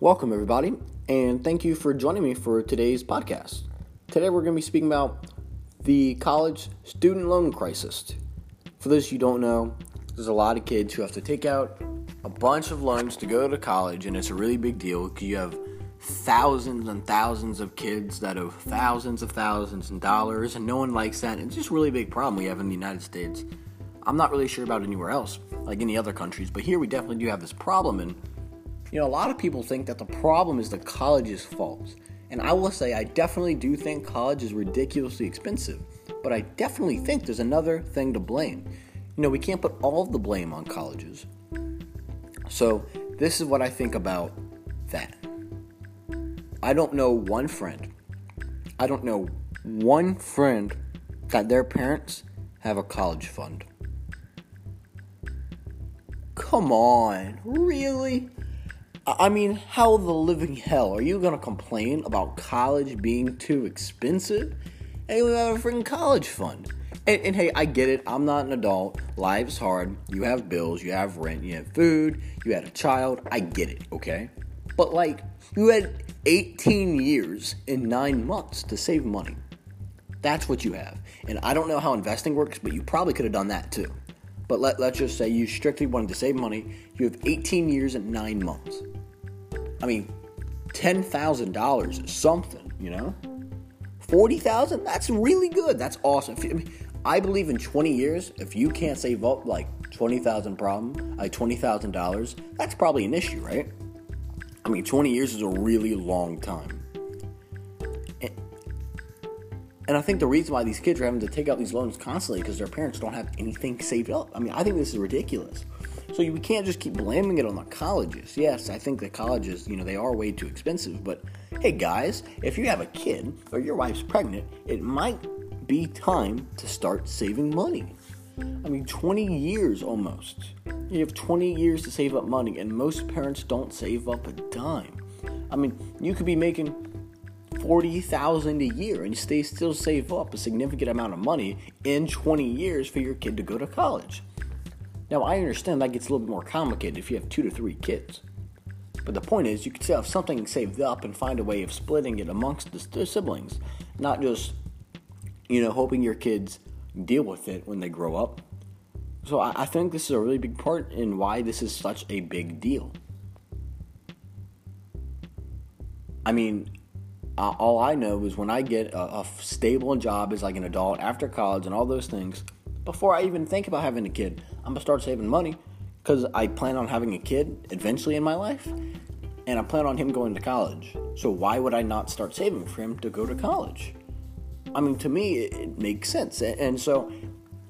Welcome, everybody, and thank you for joining me for today's podcast. Today, we're going to be speaking about the college student loan crisis. For those you don't know, there's a lot of kids who have to take out a bunch of loans to go to college, and it's a really big deal because you have thousands and thousands of kids that owe thousands of thousands of dollars, and no one likes that. It's just a really big problem we have in the United States. I'm not really sure about anywhere else, like any other countries, but here we definitely do have this problem, and you know, a lot of people think that the problem is the college's fault. And I will say, I definitely do think college is ridiculously expensive, but I definitely think there's another thing to blame. You know, we can't put all the blame on colleges. So, this is what I think about that. I don't know one friend, I don't know one friend that their parents have a college fund. Come on, really? I mean, how the living hell are you gonna complain about college being too expensive? And we have a freaking college fund. And, and, hey, I get it. I'm not an adult. Life's hard. You have bills. You have rent. You have food. You had a child. I get it. Okay. But like, you had 18 years and nine months to save money. That's what you have. And I don't know how investing works, but you probably could have done that too. But let, let's just say you strictly wanted to save money. You have 18 years and nine months. I mean, $10,000 is something, you know? 40,000? That's really good. That's awesome. I, mean, I believe in 20 years, if you can't save up like 20,000 problem, like $20,000, that's probably an issue, right? I mean, 20 years is a really long time. And, and I think the reason why these kids are having to take out these loans constantly because their parents don't have anything saved up. I mean, I think this is ridiculous. So we can't just keep blaming it on the colleges. Yes, I think the colleges, you know, they are way too expensive, but hey guys, if you have a kid or your wife's pregnant, it might be time to start saving money. I mean, 20 years almost. You have 20 years to save up money, and most parents don't save up a dime. I mean, you could be making 40,000 a year and stay still save up a significant amount of money in 20 years for your kid to go to college. Now, I understand that gets a little bit more complicated if you have two to three kids. But the point is, you can still have something saved up and find a way of splitting it amongst the, siblings, not just, you know, hoping your kids deal with it when they grow up. So I, I think this is a really big part in why this is such a big deal. I mean, all I know is when I get a, a stable job as like an adult after college and all those things, before I even think about having a kid, I'm gonna start saving money because I plan on having a kid eventually in my life, and I plan on him going to college. So why would I not start saving for him to go to college? I mean, to me, it, it makes sense. And so,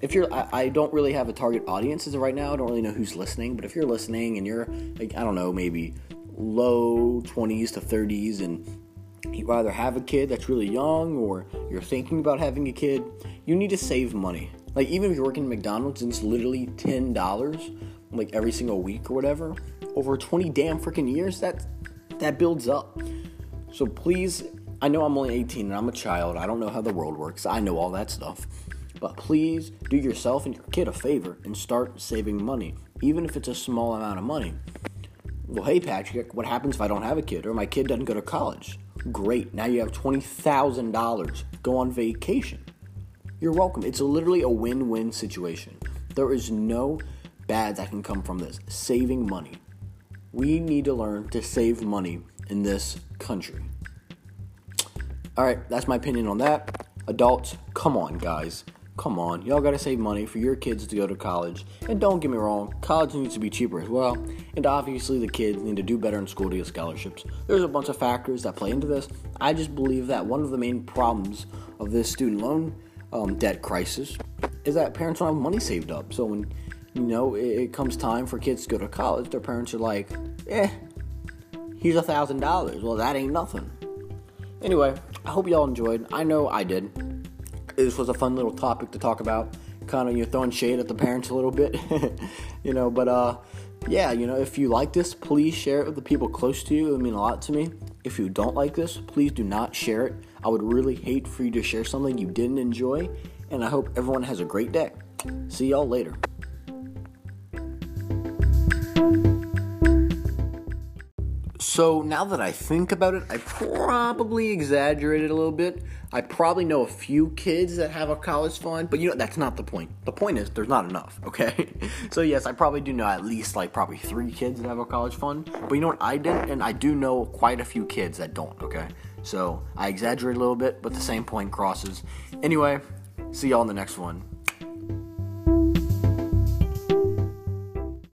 if you're, I, I, don't really have a target audience as of right now. I don't really know who's listening, but if you're listening and you're, like, I don't know, maybe low 20s to 30s, and you either have a kid that's really young or you're thinking about having a kid, you need to save money. Like even if you're working at McDonald's and it's literally ten dollars, like every single week or whatever, over twenty damn freaking years, that that builds up. So please, I know I'm only 18 and I'm a child. I don't know how the world works. I know all that stuff. But please do yourself and your kid a favor and start saving money, even if it's a small amount of money. Well, hey, Patrick, what happens if I don't have a kid or my kid doesn't go to college? Great, now you have $20,000. Go on vacation. You're welcome. It's literally a win win situation. There is no bad that can come from this. Saving money. We need to learn to save money in this country. All right, that's my opinion on that. Adults, come on, guys. Come on. Y'all gotta save money for your kids to go to college. And don't get me wrong, college needs to be cheaper as well. And obviously, the kids need to do better in school to get scholarships. There's a bunch of factors that play into this. I just believe that one of the main problems of this student loan um, debt crisis is that parents don't have money saved up. So when you know it, it comes time for kids to go to college, their parents are like, "Eh, here's a thousand dollars." Well, that ain't nothing. Anyway, I hope y'all enjoyed. I know I did. This was a fun little topic to talk about. Kind of you're throwing shade at the parents a little bit, you know. But uh, yeah, you know, if you like this, please share it with the people close to you. It would mean a lot to me. If you don't like this, please do not share it. I would really hate for you to share something you didn't enjoy, and I hope everyone has a great day. See y'all later. So now that I think about it, I probably exaggerated a little bit. I probably know a few kids that have a college fund, but you know that's not the point. The point is there's not enough, okay? so yes, I probably do know at least like probably three kids that have a college fund. But you know what I didn't, and I do know quite a few kids that don't, okay? So I exaggerate a little bit, but the same point crosses. Anyway, see y'all in the next one.